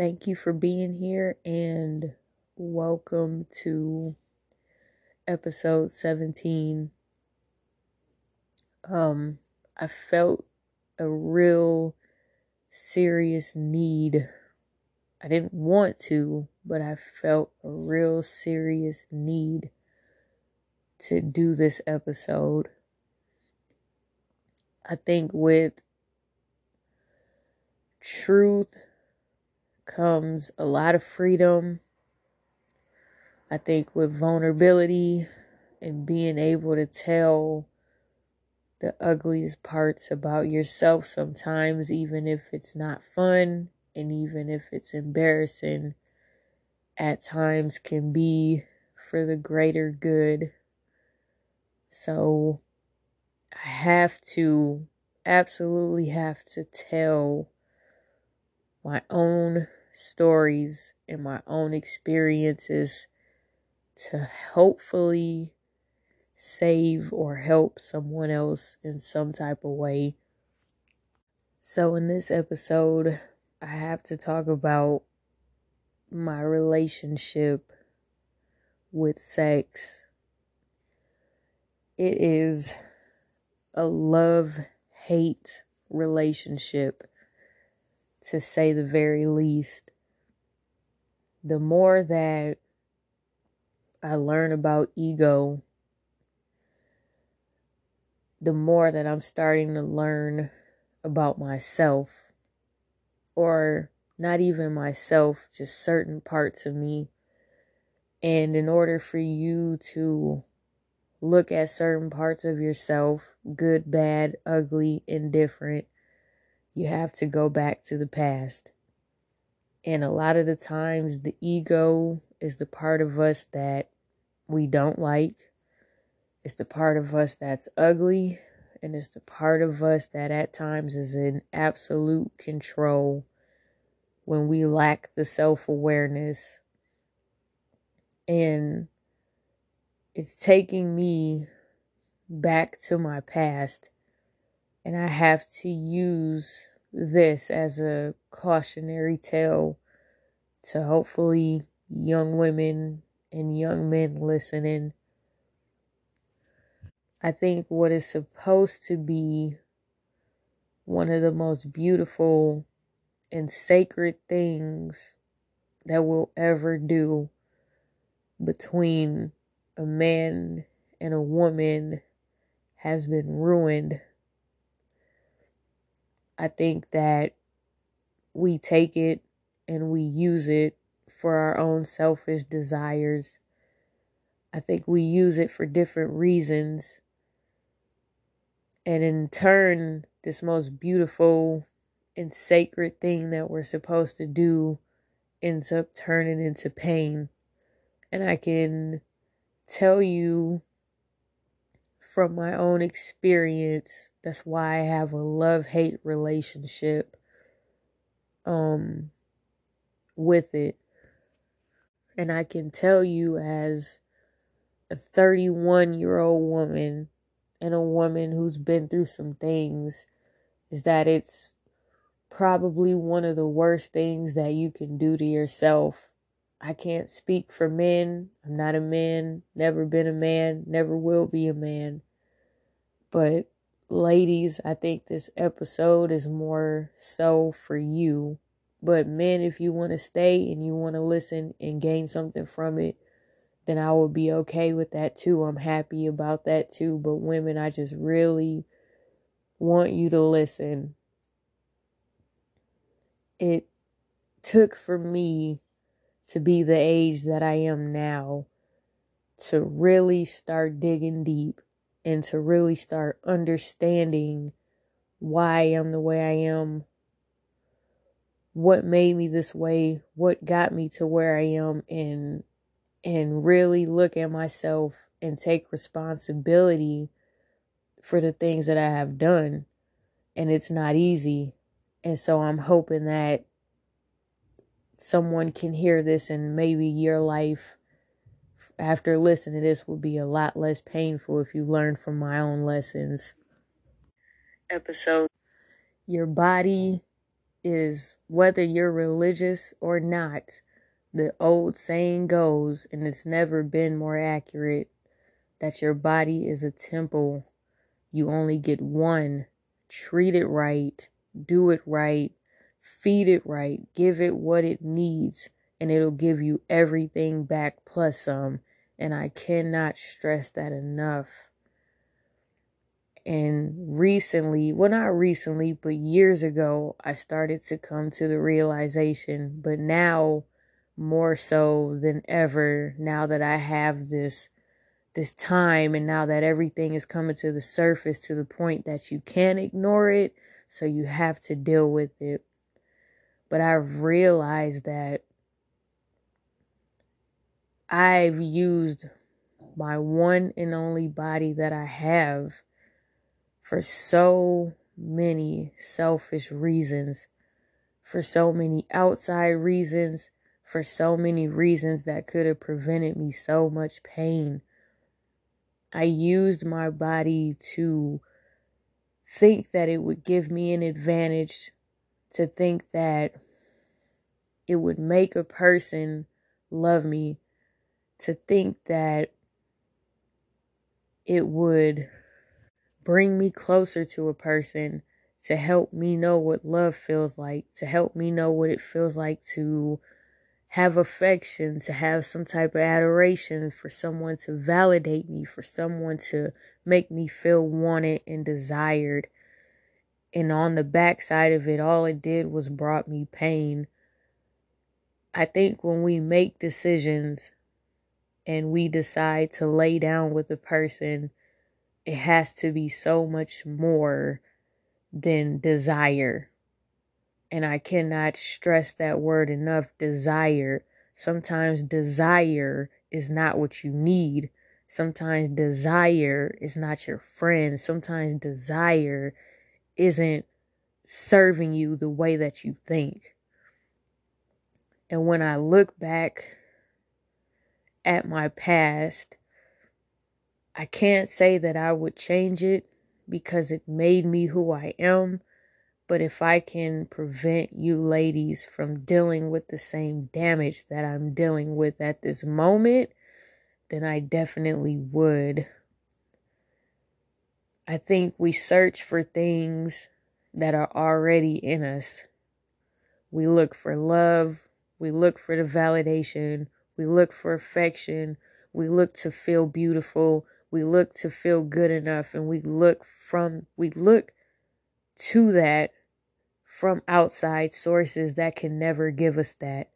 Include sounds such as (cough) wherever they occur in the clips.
Thank you for being here and welcome to episode 17. Um I felt a real serious need. I didn't want to, but I felt a real serious need to do this episode. I think with truth comes a lot of freedom. I think with vulnerability and being able to tell the ugliest parts about yourself sometimes, even if it's not fun and even if it's embarrassing, at times can be for the greater good. So I have to, absolutely have to tell my own stories and my own experiences to hopefully save or help someone else in some type of way. So, in this episode, I have to talk about my relationship with sex. It is a love hate relationship, to say the very least. The more that I learn about ego the more that I'm starting to learn about myself, or not even myself, just certain parts of me. And in order for you to look at certain parts of yourself, good, bad, ugly, indifferent, you have to go back to the past. And a lot of the times, the ego is the part of us that we don't like. It's the part of us that's ugly, and it's the part of us that at times is in absolute control when we lack the self awareness. And it's taking me back to my past, and I have to use this as a cautionary tale to hopefully young women and young men listening I think what is supposed to be one of the most beautiful and sacred things that we'll ever do between a man and a woman has been ruined. I think that we take it and we use it for our own selfish desires. I think we use it for different reasons and in turn, this most beautiful and sacred thing that we're supposed to do ends up turning into pain. And I can tell you from my own experience, that's why I have a love hate relationship um with it. And I can tell you as a 31 year old woman and a woman who's been through some things is that it's probably one of the worst things that you can do to yourself. I can't speak for men. I'm not a man, never been a man, never will be a man. But ladies, I think this episode is more so for you. But men, if you want to stay and you want to listen and gain something from it, then I will be okay with that too. I'm happy about that too. But women, I just really want you to listen. It took for me to be the age that I am now to really start digging deep and to really start understanding why I am the way I am, what made me this way, what got me to where I am, and and really look at myself and take responsibility for the things that I have done. And it's not easy. And so I'm hoping that someone can hear this and maybe your life after listening to this will be a lot less painful if you learn from my own lessons. Episode Your body is whether you're religious or not, the old saying goes, and it's never been more accurate, that your body is a temple. You only get one. Treat it right, do it right, feed it right, give it what it needs, and it'll give you everything back plus some. And I cannot stress that enough. And recently, well, not recently, but years ago, I started to come to the realization, but now more so than ever, now that I have this this time and now that everything is coming to the surface to the point that you can't ignore it so you have to deal with it but i've realized that i've used my one and only body that i have for so many selfish reasons for so many outside reasons for so many reasons that could have prevented me so much pain. I used my body to think that it would give me an advantage, to think that it would make a person love me, to think that it would bring me closer to a person, to help me know what love feels like, to help me know what it feels like to have affection, to have some type of adoration, for someone to validate me, for someone to make me feel wanted and desired. And on the backside of it, all it did was brought me pain. I think when we make decisions and we decide to lay down with a person, it has to be so much more than desire and I cannot stress that word enough desire. Sometimes desire is not what you need. Sometimes desire is not your friend. Sometimes desire isn't serving you the way that you think. And when I look back at my past, I can't say that I would change it because it made me who I am. But if I can prevent you ladies from dealing with the same damage that I'm dealing with at this moment, then I definitely would. I think we search for things that are already in us. We look for love, we look for the validation, we look for affection, we look to feel beautiful, we look to feel good enough, and we look from, we look to that from outside sources that can never give us that.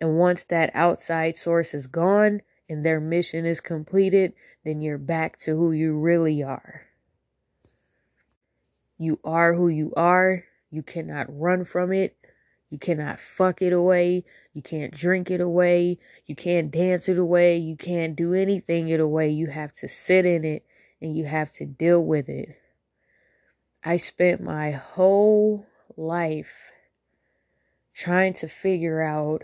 And once that outside source is gone and their mission is completed, then you're back to who you really are. You are who you are. You cannot run from it. You cannot fuck it away. You can't drink it away. You can't dance it away. You can't do anything it away. You have to sit in it and you have to deal with it. I spent my whole life trying to figure out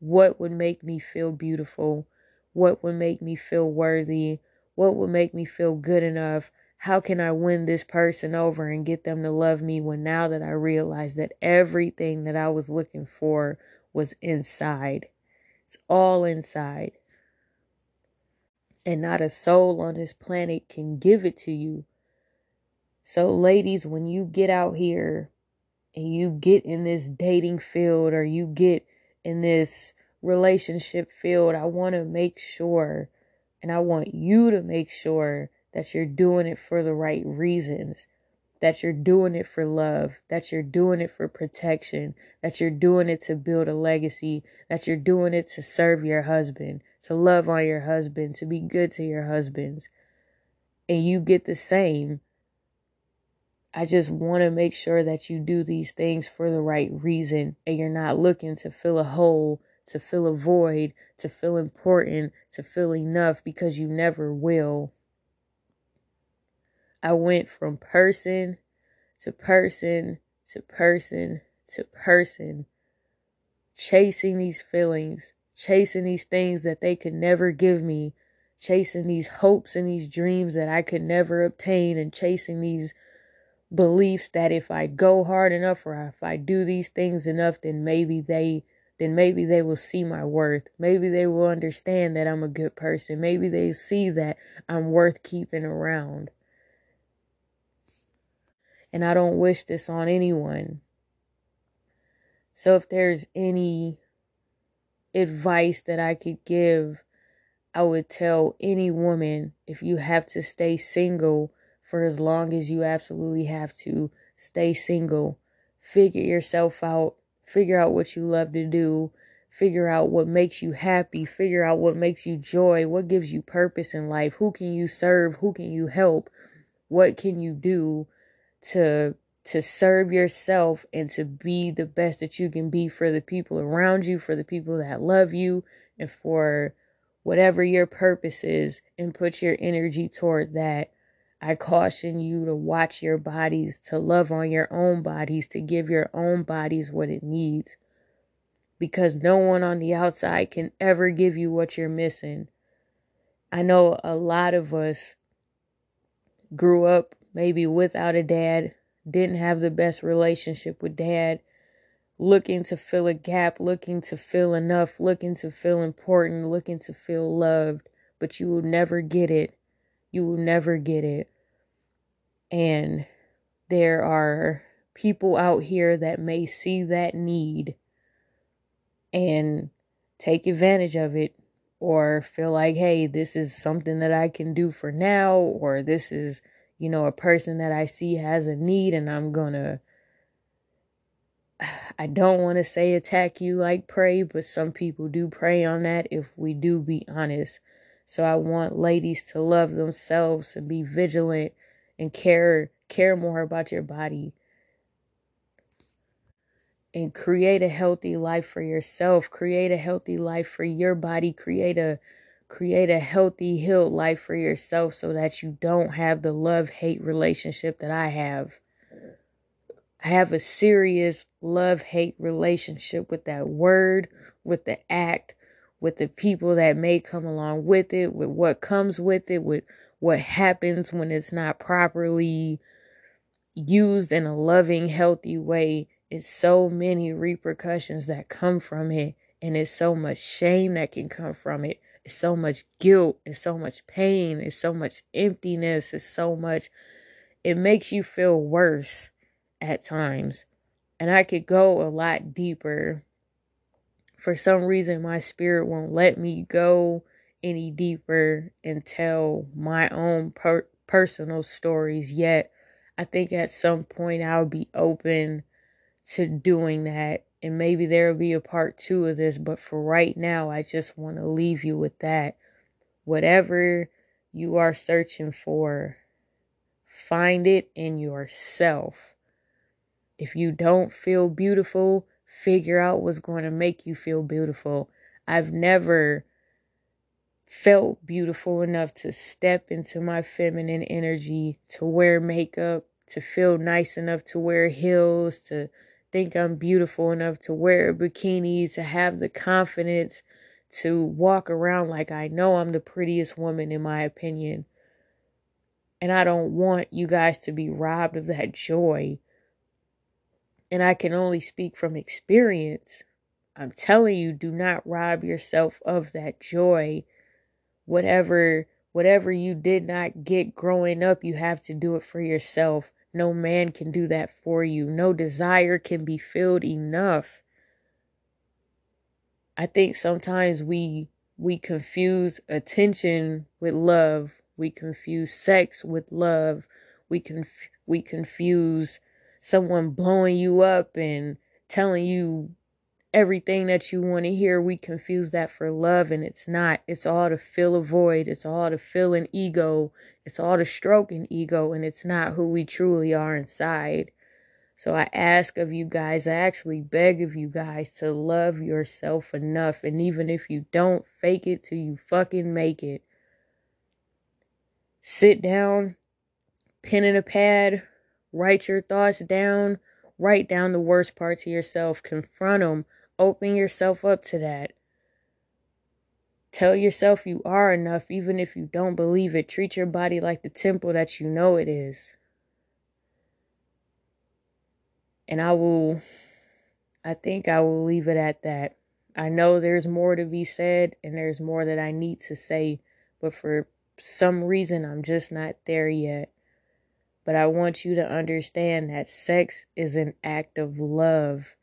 what would make me feel beautiful, what would make me feel worthy, what would make me feel good enough. How can I win this person over and get them to love me when now that I realize that everything that I was looking for was inside? It's all inside. And not a soul on this planet can give it to you. So, ladies, when you get out here and you get in this dating field or you get in this relationship field, I want to make sure and I want you to make sure that you're doing it for the right reasons, that you're doing it for love, that you're doing it for protection, that you're doing it to build a legacy, that you're doing it to serve your husband, to love on your husband, to be good to your husbands. And you get the same I just want to make sure that you do these things for the right reason and you're not looking to fill a hole, to fill a void, to feel important, to feel enough because you never will. I went from person to person to person to person, chasing these feelings, chasing these things that they could never give me, chasing these hopes and these dreams that I could never obtain, and chasing these beliefs that if I go hard enough or if I do these things enough, then maybe they then maybe they will see my worth. Maybe they will understand that I'm a good person. Maybe they see that I'm worth keeping around. And I don't wish this on anyone. So if there's any advice that I could give, I would tell any woman if you have to stay single for as long as you absolutely have to, stay single. Figure yourself out. Figure out what you love to do. Figure out what makes you happy. Figure out what makes you joy. What gives you purpose in life. Who can you serve? Who can you help? What can you do to to serve yourself and to be the best that you can be for the people around you, for the people that love you, and for whatever your purpose is, and put your energy toward that. I caution you to watch your bodies, to love on your own bodies, to give your own bodies what it needs. Because no one on the outside can ever give you what you're missing. I know a lot of us grew up maybe without a dad, didn't have the best relationship with dad, looking to fill a gap, looking to feel enough, looking to feel important, looking to feel loved, but you will never get it. You will never get it. And there are people out here that may see that need and take advantage of it or feel like, hey, this is something that I can do for now, or this is you know, a person that I see has a need and I'm gonna, (sighs) I don't want to say attack you like prey, but some people do prey on that if we do be honest. So I want ladies to love themselves and be vigilant and care care more about your body. And create a healthy life for yourself. Create a healthy life for your body. Create a create a healthy, healed life for yourself so that you don't have the love hate relationship that I have. I have a serious love hate relationship with that word, with the act, with the people that may come along with it, with what comes with it, with what happens when it's not properly used in a loving, healthy way. It's so many repercussions that come from it, and it's so much shame that can come from it it's so much guilt, it's so much pain, it's so much emptiness, it's so much, it makes you feel worse at times. And I could go a lot deeper. For some reason, my spirit won't let me go any deeper and tell my own per- personal stories yet. I think at some point I'll be open to doing that and maybe there'll be a part two of this, but for right now, I just want to leave you with that. Whatever you are searching for, find it in yourself. If you don't feel beautiful, figure out what's going to make you feel beautiful. I've never felt beautiful enough to step into my feminine energy, to wear makeup, to feel nice enough to wear heels, to think I'm beautiful enough to wear a bikini, to have the confidence to walk around like I know I'm the prettiest woman in my opinion. And I don't want you guys to be robbed of that joy. And I can only speak from experience. I'm telling you, do not rob yourself of that joy. Whatever whatever you did not get growing up, you have to do it for yourself. No man can do that for you. No desire can be filled enough. I think sometimes we we confuse attention with love. We confuse sex with love. We conf- we confuse someone blowing you up and telling you everything that you want to hear. We confuse that for love, and it's not. It's all to fill a void. It's all to fill an ego. It's all to stroke an ego, and it's not who we truly are inside. So I ask of you guys, I actually beg of you guys to love yourself enough. And even if you don't fake it till you fucking make it, sit down, pen and a pad, write your thoughts down, write down the worst parts of yourself, confront them, Open yourself up to that. Tell yourself you are enough, even if you don't believe it. Treat your body like the temple that you know it is. And I will, I think I will leave it at that. I know there's more to be said and there's more that I need to say, but for some reason, I'm just not there yet. But I want you to understand that sex is an act of love.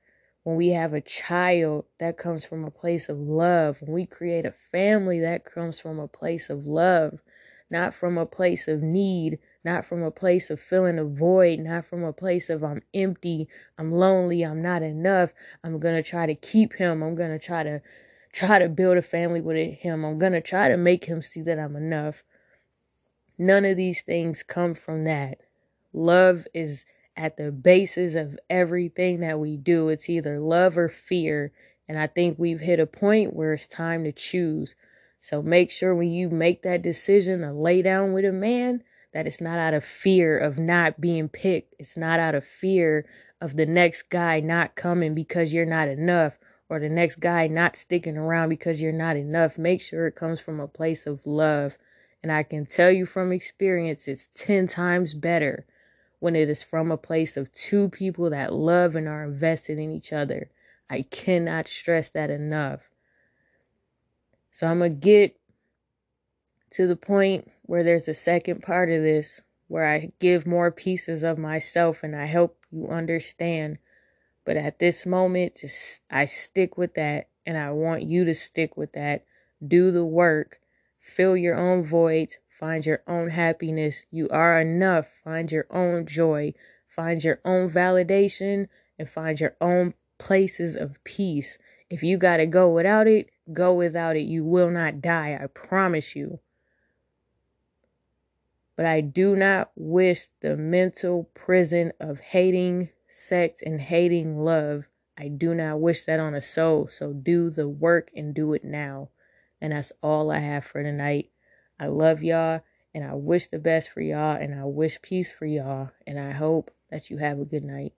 When we have a child, that comes from a place of love. When we create a family, that comes from a place of love, not from a place of need, not from a place of feeling a void, not from a place of I'm empty, I'm lonely, I'm not enough. I'm going to try to keep him. I'm going to try to try to build a family with him. I'm going to try to make him see that I'm enough. None of these things come from that. Love is at the basis of everything that we do. It's either love or fear. And I think we've hit a point where it's time to choose. So make sure when you make that decision to lay down with a man, that it's not out of fear of not being picked. It's not out of fear of the next guy not coming because you're not enough or the next guy not sticking around because you're not enough. Make sure it comes from a place of love. And I can tell you from experience, it's 10 times better when it is from a place of two people that love and are invested in each other. I cannot stress that enough. So I'm going to get to the point where there's a second part of this where I give more pieces of myself and I help you understand. But at this moment, just I stick with that and I want you to stick with that. Do the work, fill your own voids, Find your own happiness. You are enough. Find your own joy. Find your own validation and find your own places of peace. If you got to go without it, go without it. You will not die. I promise you. But I do not wish the mental prison of hating sex and hating love. I do not wish that on a soul. So do the work and do it now. And that's all I have for tonight. I love y'all and I wish the best for y'all and I wish peace for y'all and I hope that you have a good night.